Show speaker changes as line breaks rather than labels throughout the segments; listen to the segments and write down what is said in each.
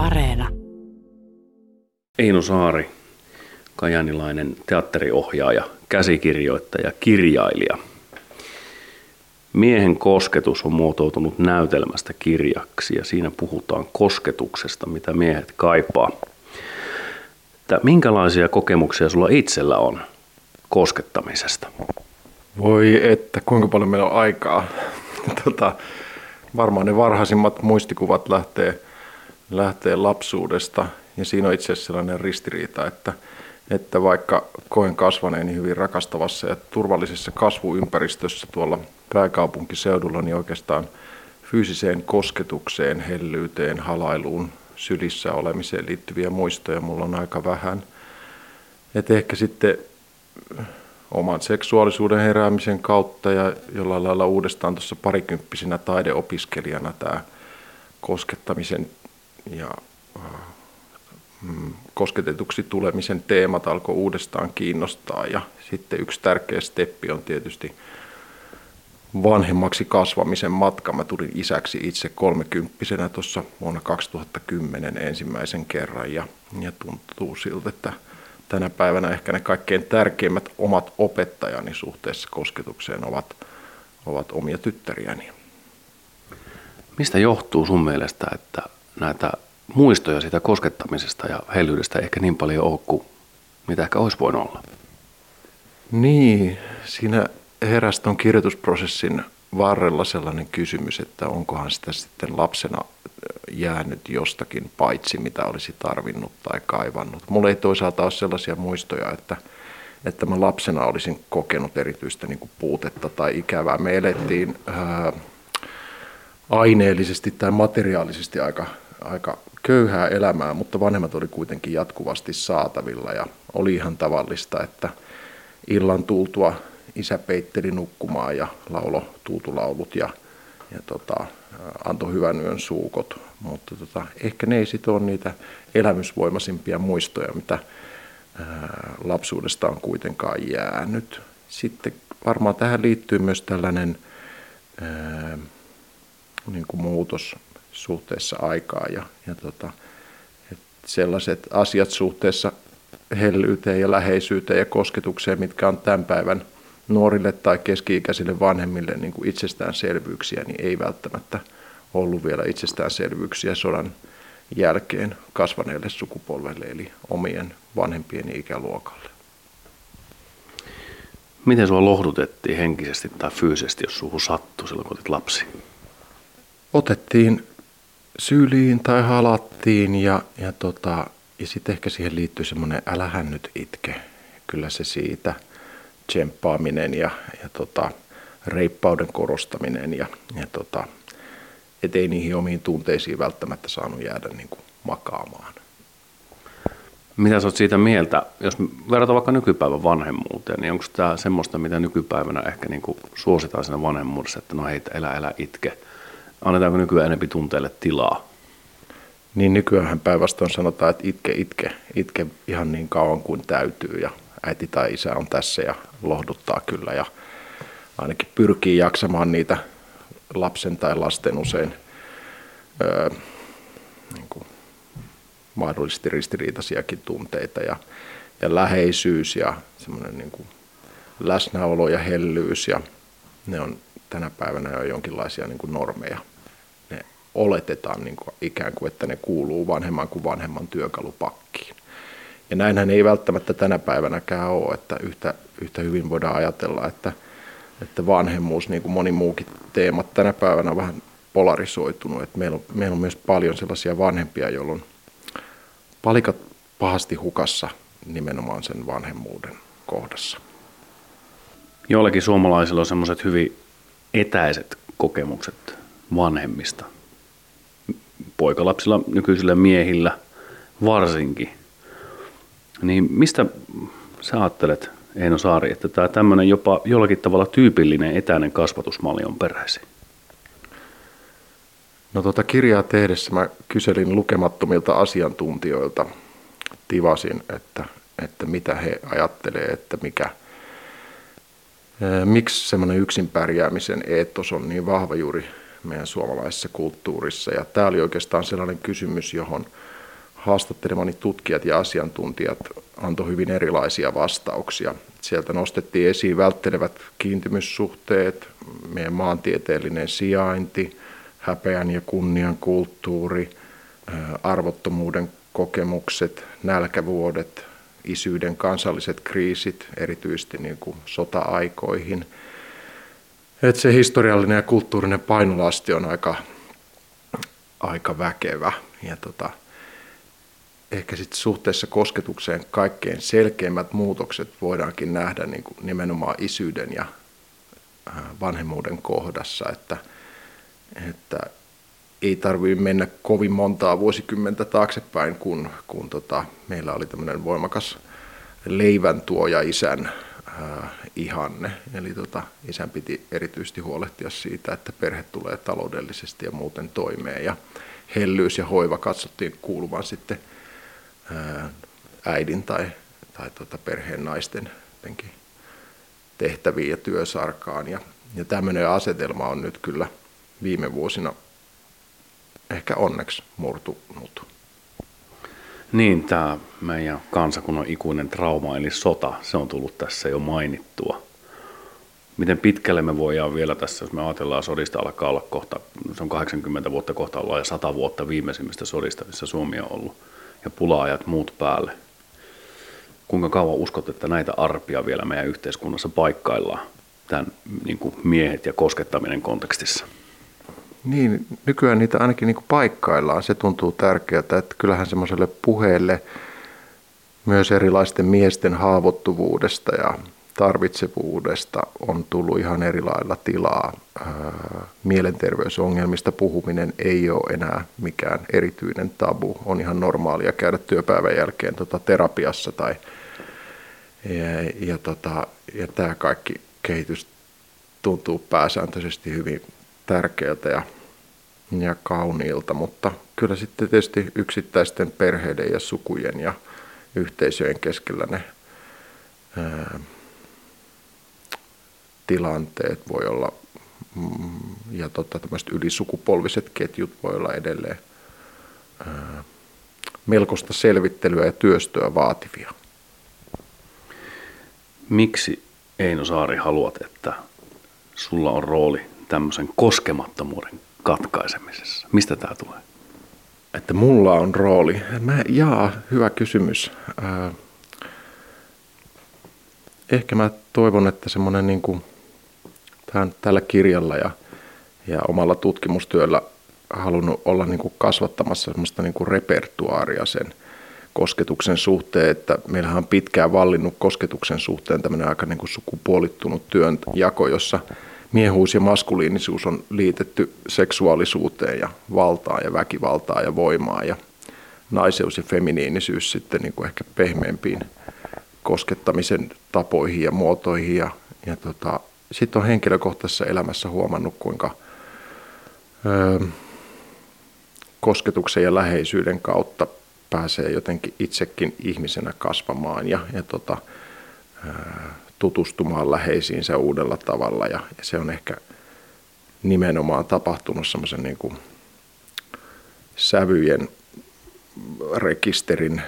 Areena.
Eino Saari, kajanilainen teatteriohjaaja, käsikirjoittaja, kirjailija. Miehen kosketus on muotoutunut näytelmästä kirjaksi ja siinä puhutaan kosketuksesta, mitä miehet kaipaa. Että minkälaisia kokemuksia sulla itsellä on koskettamisesta?
Voi että, kuinka paljon meillä on aikaa. Tota, varmaan ne varhaisimmat muistikuvat lähtee, lähtee lapsuudesta ja siinä on itse asiassa sellainen ristiriita, että, että vaikka koen kasvaneeni hyvin rakastavassa ja turvallisessa kasvuympäristössä tuolla pääkaupunkiseudulla, niin oikeastaan fyysiseen kosketukseen, hellyyteen, halailuun, sylissä olemiseen liittyviä muistoja mulla on aika vähän. Et ehkä sitten oman seksuaalisuuden heräämisen kautta ja jollain lailla uudestaan tuossa parikymppisenä taideopiskelijana tämä koskettamisen ja äh, mm, kosketetuksi tulemisen teemat alkoi uudestaan kiinnostaa ja sitten yksi tärkeä steppi on tietysti vanhemmaksi kasvamisen matka. Mä tulin isäksi itse kolmekymppisenä tuossa vuonna 2010 ensimmäisen kerran ja, ja tuntuu siltä, että tänä päivänä ehkä ne kaikkein tärkeimmät omat opettajani suhteessa kosketukseen ovat, ovat omia tyttäriäni.
Mistä johtuu sun mielestä, että näitä muistoja siitä koskettamisesta ja hellyydestä ehkä niin paljon ole kuin mitä ehkä olisi voinut olla?
Niin, siinä heräsi tuon kirjoitusprosessin varrella sellainen kysymys, että onkohan sitä sitten lapsena jäänyt jostakin paitsi mitä olisi tarvinnut tai kaivannut. Mulla ei toisaalta ole sellaisia muistoja, että, että mä lapsena olisin kokenut erityistä niin kuin puutetta tai ikävää. Me elettiin ää, aineellisesti tai materiaalisesti aika, aika köyhää elämää, mutta vanhemmat oli kuitenkin jatkuvasti saatavilla ja oli ihan tavallista, että illan tultua isä peitteli nukkumaan ja laulo tuutulaulut ja, ja tota, antoi hyvän yön suukot. Mutta tota, ehkä ne ei sitten ole niitä elämysvoimaisimpia muistoja, mitä ää, lapsuudesta on kuitenkaan jäänyt. Sitten varmaan tähän liittyy myös tällainen ää, niin kuin muutos suhteessa aikaa ja, ja tota, sellaiset asiat suhteessa hellyyteen ja läheisyyteen ja kosketukseen, mitkä on tämän päivän – nuorille tai keski-ikäisille vanhemmille niin kuin itsestäänselvyyksiä, niin ei välttämättä ollut vielä itsestäänselvyyksiä sodan jälkeen kasvaneelle sukupolvelle, eli omien vanhempien ikäluokalle.
Miten sinua lohdutettiin henkisesti tai fyysisesti, jos suhu sattui silloin, kun olit lapsi?
Otettiin syliin tai halattiin ja, ja, tota, ja sitten ehkä siihen liittyy semmoinen älähän nyt itke. Kyllä se siitä – tsemppaaminen ja, ja tota, reippauden korostaminen ja, ja tota, et ei niihin omiin tunteisiin välttämättä saanut jäädä niin kuin makaamaan.
Mitä sä oot siitä mieltä, jos verrataan vaikka nykypäivän vanhemmuuteen, niin onko tämä semmoista, mitä nykypäivänä ehkä niin kuin suositaan siinä vanhemmuudessa, että no hei, elä, elä, itke. Annetaanko nykyään enempi tunteille tilaa?
Niin nykyään päinvastoin sanotaan, että itke, itke, itke ihan niin kauan kuin täytyy ja äiti tai isä on tässä ja lohduttaa kyllä ja ainakin pyrkii jaksamaan niitä lapsen tai lasten usein öö, niin kuin mahdollisesti ristiriitaisiakin tunteita ja, ja läheisyys ja semmoinen niin kuin läsnäolo ja hellyys ja ne on tänä päivänä jo jonkinlaisia niin kuin normeja. Ne oletetaan niin kuin ikään kuin, että ne kuuluu vanhemman kuin vanhemman työkalupakkiin. Ja näinhän ei välttämättä tänä päivänäkään ole, että yhtä, yhtä hyvin voidaan ajatella, että, että vanhemmuus, niin kuin moni muukin teemat tänä päivänä on vähän polarisoitunut. Että meillä, on, meillä on myös paljon sellaisia vanhempia, joilla on palikat pahasti hukassa nimenomaan sen vanhemmuuden kohdassa.
Joillakin suomalaisilla on semmoiset hyvin etäiset kokemukset vanhemmista. Poikalapsilla, nykyisillä miehillä varsinkin. Niin mistä sä ajattelet, Eino Saari, että tämä tämmöinen jopa jollakin tavalla tyypillinen etäinen kasvatusmalli on peräisin?
No tuota kirjaa tehdessä mä kyselin lukemattomilta asiantuntijoilta, tivasin, että, että mitä he ajattelee, että mikä, miksi semmoinen yksin pärjäämisen eetos on niin vahva juuri meidän suomalaisessa kulttuurissa. Ja tämä oli oikeastaan sellainen kysymys, johon haastattelemani tutkijat ja asiantuntijat antoi hyvin erilaisia vastauksia. Sieltä nostettiin esiin välttelevät kiintymyssuhteet, meidän maantieteellinen sijainti, häpeän ja kunnian kulttuuri, arvottomuuden kokemukset, nälkävuodet, isyyden kansalliset kriisit, erityisesti niin kuin sota-aikoihin. Et se historiallinen ja kulttuurinen painolasti on aika, aika väkevä. Ja tota, ehkä sitten suhteessa kosketukseen kaikkein selkeimmät muutokset voidaankin nähdä niin kuin nimenomaan isyyden ja vanhemmuuden kohdassa, että, että ei tarvitse mennä kovin montaa vuosikymmentä taaksepäin, kun, kun tota, meillä oli tämmöinen voimakas leivän tuoja isän äh, ihanne. Eli tota, isän piti erityisesti huolehtia siitä, että perhe tulee taloudellisesti ja muuten toimeen. Ja hellyys ja hoiva katsottiin kuuluvan sitten äh, äidin tai, tai tota perheen naisten tehtäviin ja työsarkaan. Ja, ja tämmöinen asetelma on nyt kyllä viime vuosina ehkä onneksi murtunut.
Niin, tämä meidän kansakunnan ikuinen trauma, eli sota, se on tullut tässä jo mainittua. Miten pitkälle me voidaan vielä tässä, jos me ajatellaan sodista alkaa olla kohta, se on 80 vuotta kohta ollaan ja 100 vuotta viimeisimmistä sodista, missä Suomi on ollut, ja pulaajat muut päälle. Kuinka kauan uskot, että näitä arpia vielä meidän yhteiskunnassa paikkaillaan tämän niin kuin miehet ja koskettaminen kontekstissa?
Niin, nykyään niitä ainakin niin paikkaillaan. Se tuntuu tärkeältä, että kyllähän semmoiselle puheelle myös erilaisten miesten haavoittuvuudesta ja tarvitsevuudesta on tullut ihan eri lailla tilaa. Mielenterveysongelmista puhuminen ei ole enää mikään erityinen tabu. On ihan normaalia käydä työpäivän jälkeen tota terapiassa tai ja, ja, tota, ja tämä kaikki kehitys tuntuu pääsääntöisesti hyvin tärkeältä ja, ja kauniilta, mutta kyllä sitten tietysti yksittäisten perheiden ja sukujen ja yhteisöjen keskellä ne ää, tilanteet voi olla mm, ja tota, tämmöiset ylisukupolviset ketjut voi olla edelleen ää, melkoista selvittelyä ja työstöä vaativia.
Miksi Eino Saari haluat, että sulla on rooli tämmöisen koskemattomuuden katkaisemisessa? Mistä tämä tulee?
Että mulla on rooli. Mä, jaa, hyvä kysymys. Äh, ehkä mä toivon, että semmoinen niin kuin, tämän, tällä kirjalla ja, ja omalla tutkimustyöllä halunnut olla niin kuin kasvattamassa semmoista niin kuin repertuaaria sen kosketuksen suhteen, että meillähän on pitkään vallinnut kosketuksen suhteen tämmöinen aika niin kuin sukupuolittunut työnjako, jossa – miehuus ja maskuliinisuus on liitetty seksuaalisuuteen ja valtaan ja väkivaltaan ja voimaan ja naiseus ja feminiinisyys sitten niin kuin ehkä pehmeämpiin koskettamisen tapoihin ja muotoihin. Ja, ja tota, sitten on henkilökohtaisessa elämässä huomannut, kuinka ö, kosketuksen ja läheisyyden kautta pääsee jotenkin itsekin ihmisenä kasvamaan ja, ja tota, tutustumaan läheisiinsä uudella tavalla. Ja, se on ehkä nimenomaan tapahtunut semmoisen niin kuin sävyjen rekisterin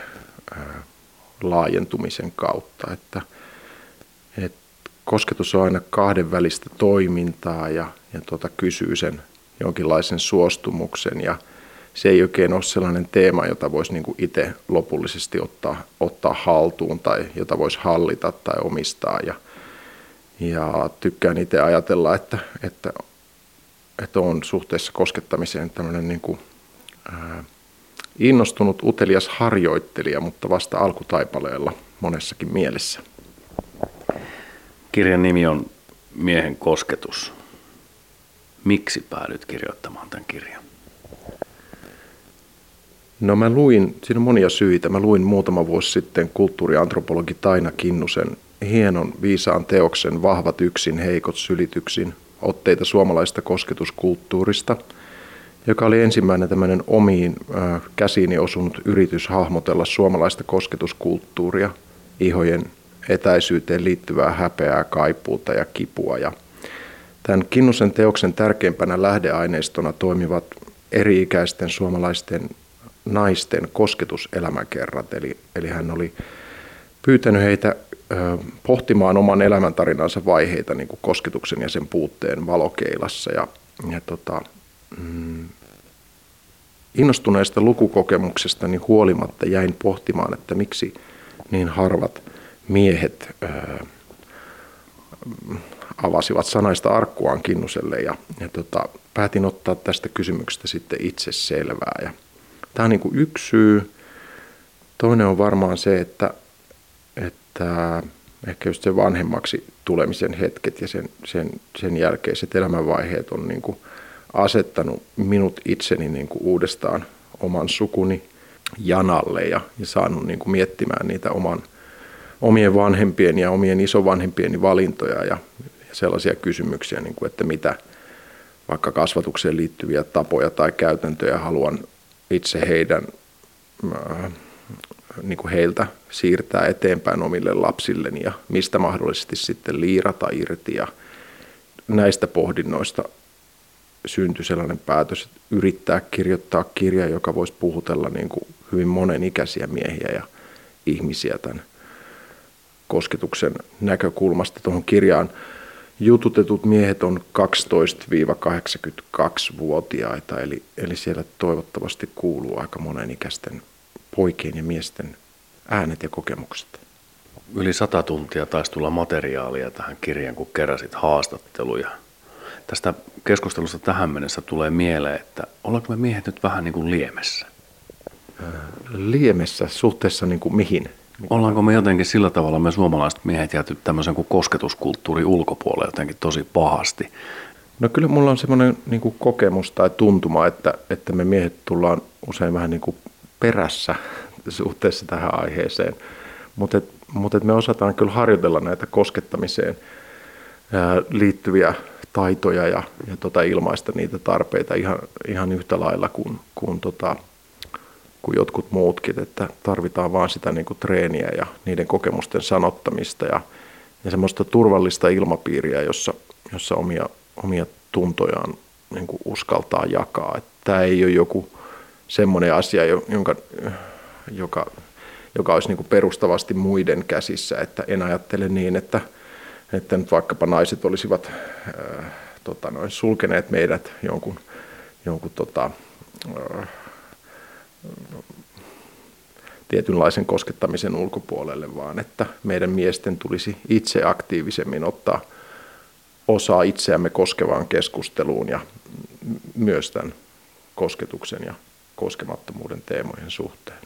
laajentumisen kautta, että, että kosketus on aina kahden välistä toimintaa ja, ja tuota, kysyy sen jonkinlaisen suostumuksen ja se ei oikein ole sellainen teema, jota voisi niin itse lopullisesti ottaa, ottaa haltuun tai jota voisi hallita tai omistaa. Ja, ja tykkään itse ajatella, että, että, että on suhteessa koskettamiseen tämmöinen niin kuin, ää, innostunut utelias harjoittelija, mutta vasta alkutaipaleella monessakin mielessä.
Kirjan nimi on Miehen kosketus. Miksi päädyt kirjoittamaan tämän kirjan?
No mä luin, siinä on monia syitä. Mä luin muutama vuosi sitten kulttuuriantropologi Taina Kinnusen hienon viisaan teoksen Vahvat yksin, heikot sylityksin, otteita suomalaista kosketuskulttuurista, joka oli ensimmäinen tämmöinen omiin käsiini osunut yritys hahmotella suomalaista kosketuskulttuuria, ihojen etäisyyteen liittyvää häpeää, kaipuuta ja kipua. Ja Tämän Kinnusen teoksen tärkeimpänä lähdeaineistona toimivat eri-ikäisten suomalaisten naisten kosketuselämäkerrat. Eli, eli hän oli pyytänyt heitä pohtimaan oman elämäntarinansa vaiheita niin kuin kosketuksen ja sen puutteen valokeilassa. Ja, ja tota, mm, innostuneesta lukukokemuksesta niin huolimatta jäin pohtimaan, että miksi niin harvat miehet ää, avasivat sanaista arkkuaan Kinnuselle ja, ja tota, päätin ottaa tästä kysymyksestä sitten itse selvää. Ja tämä on niin kuin yksi syy. Toinen on varmaan se, että, että ehkä just se vanhemmaksi tulemisen hetket ja sen, sen, sen jälkeiset elämänvaiheet on niin kuin asettanut minut itseni niin kuin uudestaan oman sukuni janalle ja, ja saanut niin kuin miettimään niitä oman, omien vanhempien ja omien isovanhempieni valintoja ja, ja sellaisia kysymyksiä, niin kuin, että mitä vaikka kasvatukseen liittyviä tapoja tai käytäntöjä haluan itse heidän, äh, niin kuin heiltä siirtää eteenpäin omille lapsilleni ja mistä mahdollisesti sitten liirata irti. Ja näistä pohdinnoista syntyi sellainen päätös, että yrittää kirjoittaa kirja, joka voisi puhutella niin kuin hyvin monenikäisiä miehiä ja ihmisiä tämän kosketuksen näkökulmasta. Tuohon kirjaan jututetut miehet on 12-82-vuotiaita, eli, eli siellä toivottavasti kuuluu aika monenikäisten poikien ja miesten äänet ja kokemukset.
Yli sata tuntia taisi tulla materiaalia tähän kirjaan, kun keräsit haastatteluja. Tästä keskustelusta tähän mennessä tulee mieleen, että ollaanko me miehet nyt vähän niin kuin liemessä?
Liemessä suhteessa niin kuin mihin?
Ollaanko me jotenkin sillä tavalla me suomalaiset miehet jääty tämmöisen kuin kosketuskulttuuri ulkopuolelle jotenkin tosi pahasti?
No kyllä mulla on semmoinen niin kuin kokemus tai tuntuma, että, että me miehet tullaan usein vähän niin kuin perässä suhteessa tähän aiheeseen. Mutta mut me osataan kyllä harjoitella näitä koskettamiseen liittyviä taitoja ja, ja tota ilmaista niitä tarpeita ihan, ihan yhtä lailla kuin, kuin, tota, kuin jotkut muutkin, että tarvitaan vaan sitä niin kuin treeniä ja niiden kokemusten sanottamista ja, ja semmoista turvallista ilmapiiriä, jossa, jossa omia, omia tuntojaan niin kuin uskaltaa jakaa. Että tämä ei ole joku semmoinen asia, jonka, joka, joka olisi niin kuin perustavasti muiden käsissä, että en ajattele niin, että, että nyt vaikkapa naiset olisivat äh, tota noin, sulkeneet meidät jonkun, jonkun tota, äh, tietynlaisen koskettamisen ulkopuolelle, vaan että meidän miesten tulisi itse aktiivisemmin ottaa osaa itseämme koskevaan keskusteluun ja myös tämän kosketuksen ja koskemattomuuden teemojen suhteen.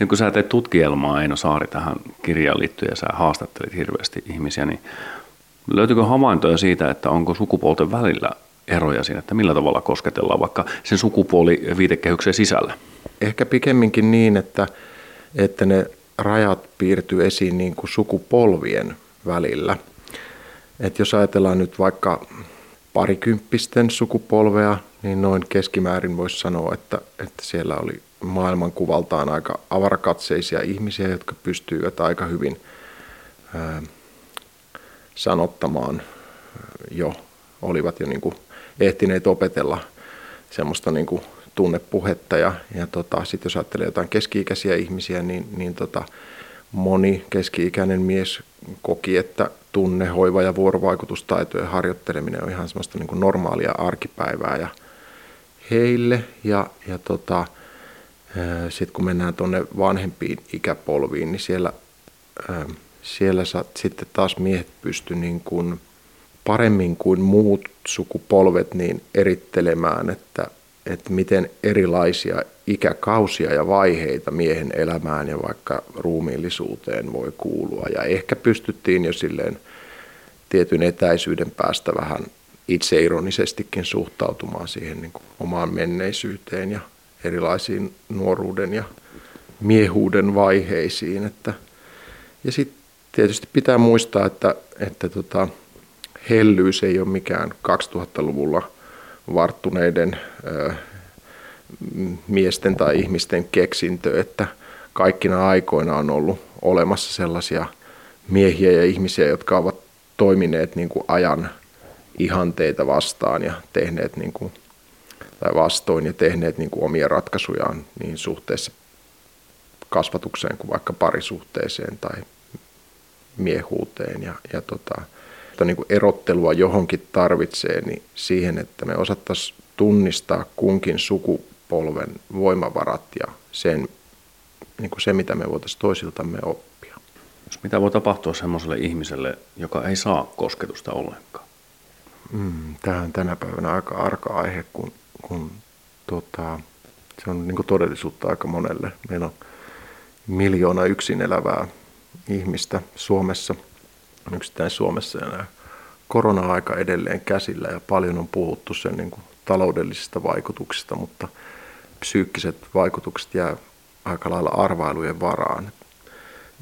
Ja kun sä teet tutkielmaa Eino Saari tähän kirjaan liittyen ja sä haastattelit hirveästi ihmisiä, niin löytyykö havaintoja siitä, että onko sukupuolten välillä eroja siinä, että millä tavalla kosketellaan vaikka sen sukupuoli viitekehyksen sisällä?
Ehkä pikemminkin niin, että, että ne rajat piirtyy esiin niin kuin sukupolvien välillä. Et jos ajatellaan nyt vaikka parikymppisten sukupolvea, niin noin keskimäärin voisi sanoa, että, että siellä oli maailmankuvaltaan aika avarakatseisia ihmisiä, jotka pystyivät aika hyvin ää, sanottamaan jo, olivat jo niin kuin ehtineet opetella semmoista niin kuin tunnepuhetta. Ja, ja tota, sitten jos ajattelee jotain keski-ikäisiä ihmisiä, niin, niin tota, moni keski-ikäinen mies koki, että tunne, hoiva ja vuorovaikutustaitojen harjoitteleminen on ihan semmoista niin kuin normaalia arkipäivää ja heille. Ja, ja tota, sitten kun mennään tuonne vanhempiin ikäpolviin, niin siellä, siellä sitten taas miehet pysty niin paremmin kuin muut sukupolvet niin erittelemään, että, että miten erilaisia ikäkausia ja vaiheita miehen elämään ja vaikka ruumiillisuuteen voi kuulua. Ja ehkä pystyttiin jo silleen tietyn etäisyyden päästä vähän itseironisestikin suhtautumaan siihen niin kuin omaan menneisyyteen ja erilaisiin nuoruuden ja miehuuden vaiheisiin. Että, ja sitten tietysti pitää muistaa, että, että tota, hellyys ei ole mikään 2000-luvulla varttuneiden ö, miesten tai ihmisten keksintö, että kaikkina aikoina on ollut olemassa sellaisia miehiä ja ihmisiä, jotka ovat toimineet niin kuin ajan ihanteita vastaan ja tehneet niin kuin, tai vastoin ja tehneet niin kuin omia ratkaisujaan niin suhteessa kasvatukseen kuin vaikka parisuhteeseen tai miehuuteen ja, ja tota, niin kuin erottelua johonkin tarvitsee, niin siihen, että me osattaisiin tunnistaa kunkin sukupolven voimavarat ja sen, niin kuin se, mitä me voitaisiin toisiltamme oppia.
Jos mitä voi tapahtua semmoiselle ihmiselle, joka ei saa kosketusta ollenkaan?
Mm, tämä on tänä päivänä aika arka aihe, kun, kun tota, se on niin kuin todellisuutta aika monelle. Meillä on miljoona yksin elävää ihmistä Suomessa, yksittäin Suomessa ja nämä korona-aika edelleen käsillä ja paljon on puhuttu sen niin kuin taloudellisista vaikutuksista, mutta psyykkiset vaikutukset jää aika lailla arvailujen varaan.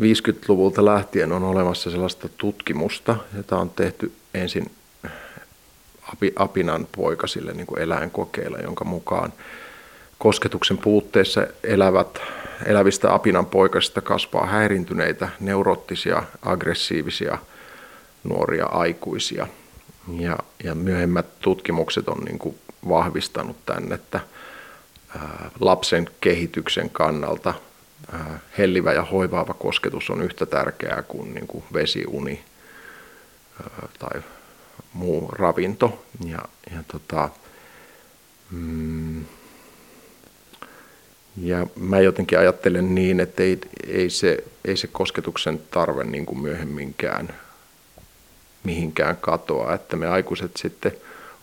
50-luvulta lähtien on olemassa sellaista tutkimusta, jota on tehty ensin apinan poikasille niin kuin eläinkokeilla, jonka mukaan kosketuksen puutteessa elävät, elävistä apinan poikasista kasvaa häirintyneitä, neuroottisia, aggressiivisia nuoria aikuisia. Ja, ja myöhemmät tutkimukset on niin kuin vahvistanut tämän, että lapsen kehityksen kannalta hellivä ja hoivaava kosketus on yhtä tärkeää kuin, niin kuin vesiuni tai muu ravinto. Ja, ja, tota, mm, ja mä jotenkin ajattelen niin, että ei, ei, se, ei se kosketuksen tarve niin kuin myöhemminkään mihinkään katoa, että me aikuiset sitten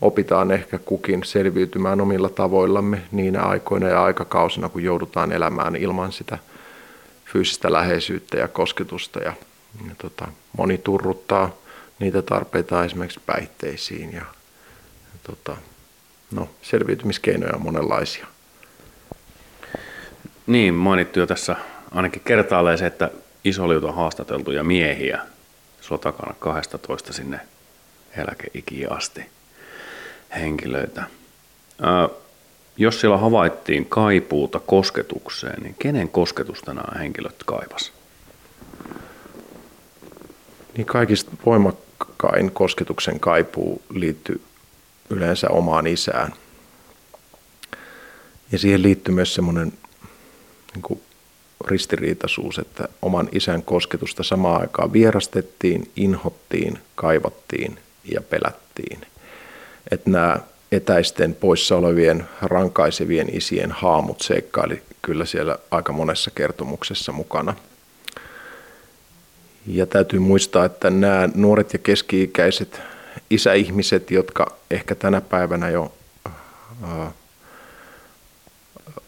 opitaan ehkä kukin selviytymään omilla tavoillamme niinä aikoina ja aikakausina, kun joudutaan elämään ilman sitä fyysistä läheisyyttä ja kosketusta. Ja, ja tota, moni turruttaa niitä tarpeita esimerkiksi päihteisiin ja, ja tota, no, selviytymiskeinoja on monenlaisia.
Niin, mainittu jo tässä ainakin kertaalleen se, että isoliuta haastateltuja miehiä sulla takana 12 sinne eläkeikiin asti henkilöitä. Ää, jos siellä havaittiin kaipuuta kosketukseen, niin kenen kosketusta nämä henkilöt kaivas?
Niin kaikista voimakkain kosketuksen kaipuu liittyy yleensä omaan isään. Ja siihen liittyy myös semmoinen niin ristiriitaisuus, että oman isän kosketusta samaan aikaan vierastettiin, inhottiin, kaivattiin ja pelättiin. Että nämä etäisten poissa olevien rankaisevien isien haamut seikkaili kyllä siellä aika monessa kertomuksessa mukana. Ja täytyy muistaa, että nämä nuoret ja keski-ikäiset isäihmiset, jotka ehkä tänä päivänä jo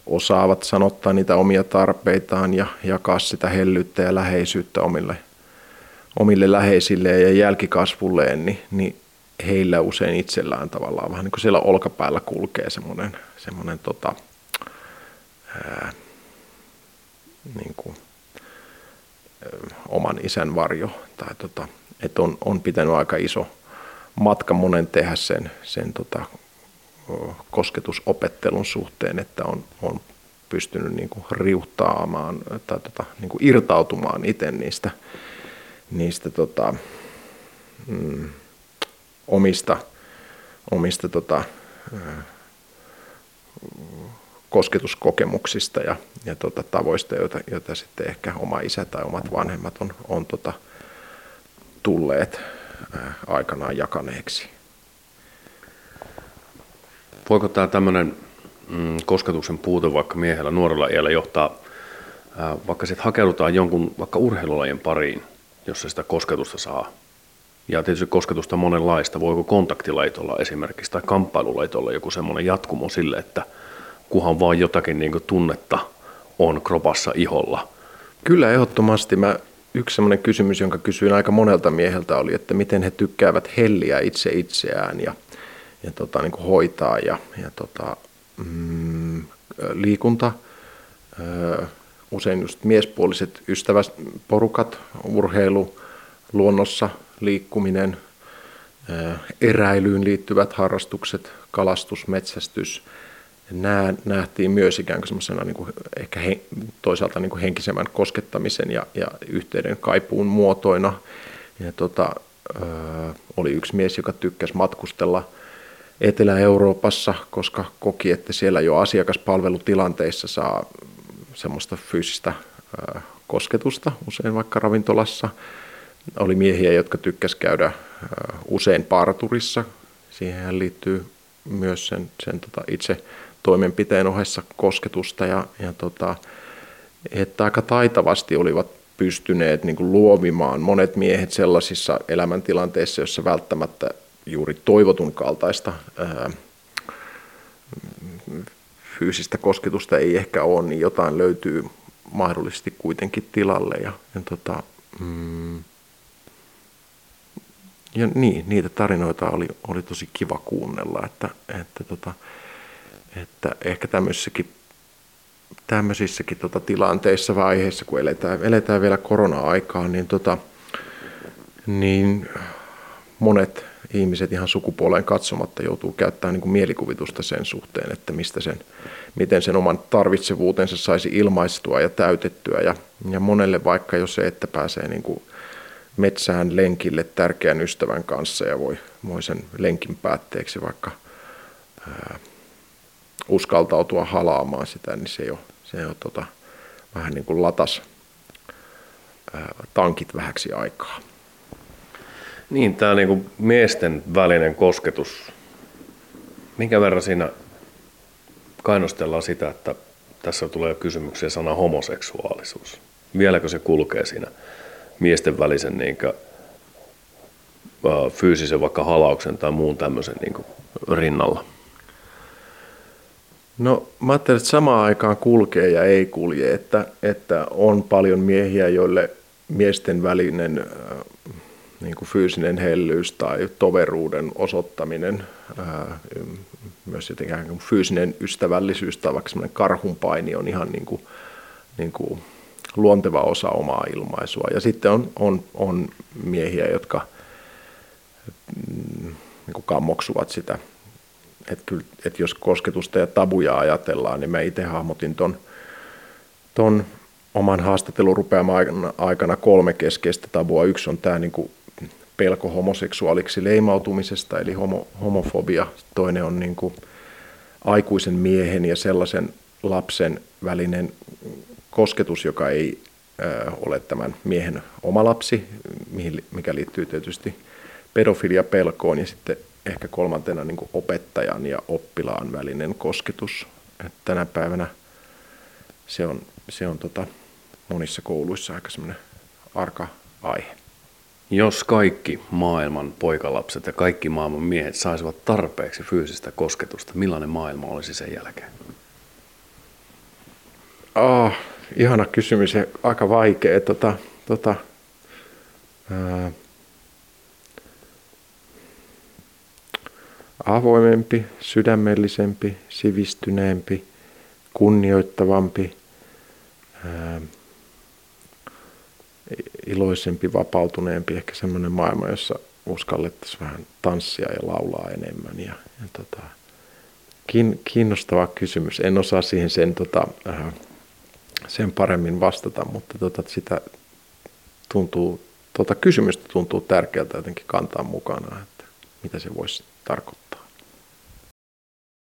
osaavat sanottaa niitä omia tarpeitaan ja jakaa sitä hellyyttä ja läheisyyttä omille, omille läheisilleen ja jälkikasvulleen, niin, niin heillä usein itsellään tavallaan vähän niin kuin siellä olkapäällä kulkee semmoinen, semmoinen tota, ää, niin kuin, oman isän varjo. Tai tota, että on, on pitänyt aika iso matka monen tehdä sen, sen tota, kosketusopettelun suhteen, että on, on pystynyt niin kuin riuhtaamaan tai tota, niin kuin irtautumaan itse niistä, niistä tota, mm, omista, omista tota, kosketuskokemuksista ja, ja tota, tavoista, joita, joita sitten ehkä oma isä tai omat vanhemmat on, on tota, tulleet aikanaan jakaneeksi.
Voiko tämä tämmöinen mm, kosketuksen puute vaikka miehellä nuorella iällä johtaa, ää, vaikka sitten hakeudutaan jonkun vaikka urheilulajien pariin, jossa sitä kosketusta saa. Ja tietysti kosketusta monenlaista. Voiko kontaktilaitolla esimerkiksi tai kamppailulaitolla joku semmoinen jatkumo sille, että kuhan vaan jotakin niin tunnetta on kropassa iholla?
Kyllä ehdottomasti. Mä, yksi semmoinen kysymys, jonka kysyin aika monelta mieheltä oli, että miten he tykkäävät helliä itse itseään ja, ja tota, niin hoitaa ja, ja tota, mm, liikunta, usein just miespuoliset ystäväporukat, urheilu, luonnossa liikkuminen, eräilyyn liittyvät harrastukset, kalastus, metsästys, nämä nähtiin myös ikään kuin semmoisena niin kuin ehkä he, toisaalta niin kuin henkisemmän koskettamisen ja, ja yhteyden kaipuun muotoina. Ja tota, oli yksi mies, joka tykkäsi matkustella Etelä-Euroopassa, koska koki, että siellä jo asiakaspalvelutilanteissa saa semmoista fyysistä kosketusta, usein vaikka ravintolassa. Oli miehiä, jotka tykkäs käydä usein parturissa. Siihen liittyy myös sen, sen tota itse toimenpiteen ohessa kosketusta ja, ja tota, että aika taitavasti olivat pystyneet niin kuin luovimaan monet miehet sellaisissa elämäntilanteissa, joissa välttämättä juuri toivotun kaltaista ää, fyysistä kosketusta ei ehkä ole, niin jotain löytyy mahdollisesti kuitenkin tilalle. Ja, ja, tota, mm, ja niin, niitä tarinoita oli, oli tosi kiva kuunnella, että, että, tota, että ehkä tämmöisissäkin, tämmöisissäkin tota, tilanteissa vaiheissa, kun eletään, eletään vielä korona-aikaa, niin, tota, niin monet ihmiset ihan sukupuoleen katsomatta joutuu käyttämään niin kuin mielikuvitusta sen suhteen, että mistä sen, miten sen oman tarvitsevuutensa saisi ilmaistua ja täytettyä. Ja, ja monelle vaikka jo se, että pääsee niin kuin metsään lenkille tärkeän ystävän kanssa ja voi, voi sen lenkin päätteeksi vaikka ää, uskaltautua halaamaan sitä, niin se jo, se jo tota, vähän niin kuin latas ää, tankit vähäksi aikaa.
Niin, tämä niinku miesten välinen kosketus. Minkä verran siinä kainostellaan sitä, että tässä tulee kysymyksiä sana homoseksuaalisuus. Vieläkö se kulkee siinä miesten välisen niin kuin, fyysisen vaikka halauksen tai muun tämmöisen niin kuin, rinnalla?
No mä ajattelen, että samaan aikaan kulkee ja ei kulje, että, että on paljon miehiä, joille miesten välinen niin kuin fyysinen hellyys tai toveruuden osoittaminen, ää, myös jotenkin fyysinen ystävällisyys tai vaikka semmoinen karhunpaini on ihan niin kuin, niin kuin luonteva osa omaa ilmaisua. Ja sitten on, on, on miehiä, jotka mm, niin kuin kammoksuvat sitä. Että että jos kosketusta ja tabuja ajatellaan, niin mä itse hahmotin ton, ton oman haastattelun rupeamaan aikana kolme keskeistä tabua. Yksi on tämä niin kuin pelko homoseksuaaliksi leimautumisesta, eli homo, homofobia. Toinen on niin kuin aikuisen miehen ja sellaisen lapsen välinen kosketus, joka ei ö, ole tämän miehen oma lapsi, mikä liittyy tietysti pedofiliapelkoon, ja sitten ehkä kolmantena niin kuin opettajan ja oppilaan välinen kosketus. Et tänä päivänä se on, se on tota, monissa kouluissa aika semmoinen arka aihe.
Jos kaikki maailman poikalapset ja kaikki maailman miehet saisivat tarpeeksi fyysistä kosketusta, millainen maailma olisi sen jälkeen?
Oh, ihana kysymys ja aika vaikea. Tota, tota, ää, avoimempi, sydämellisempi, sivistyneempi, kunnioittavampi, ää, iloisempi, vapautuneempi, ehkä semmoinen maailma, jossa uskallettaisiin vähän tanssia ja laulaa enemmän. Ja, ja tota, kiinnostava kysymys. En osaa siihen sen, tota, äh, sen paremmin vastata, mutta tota, sitä tuntuu, tota kysymystä tuntuu tärkeältä jotenkin kantaa mukana, että mitä se voisi tarkoittaa.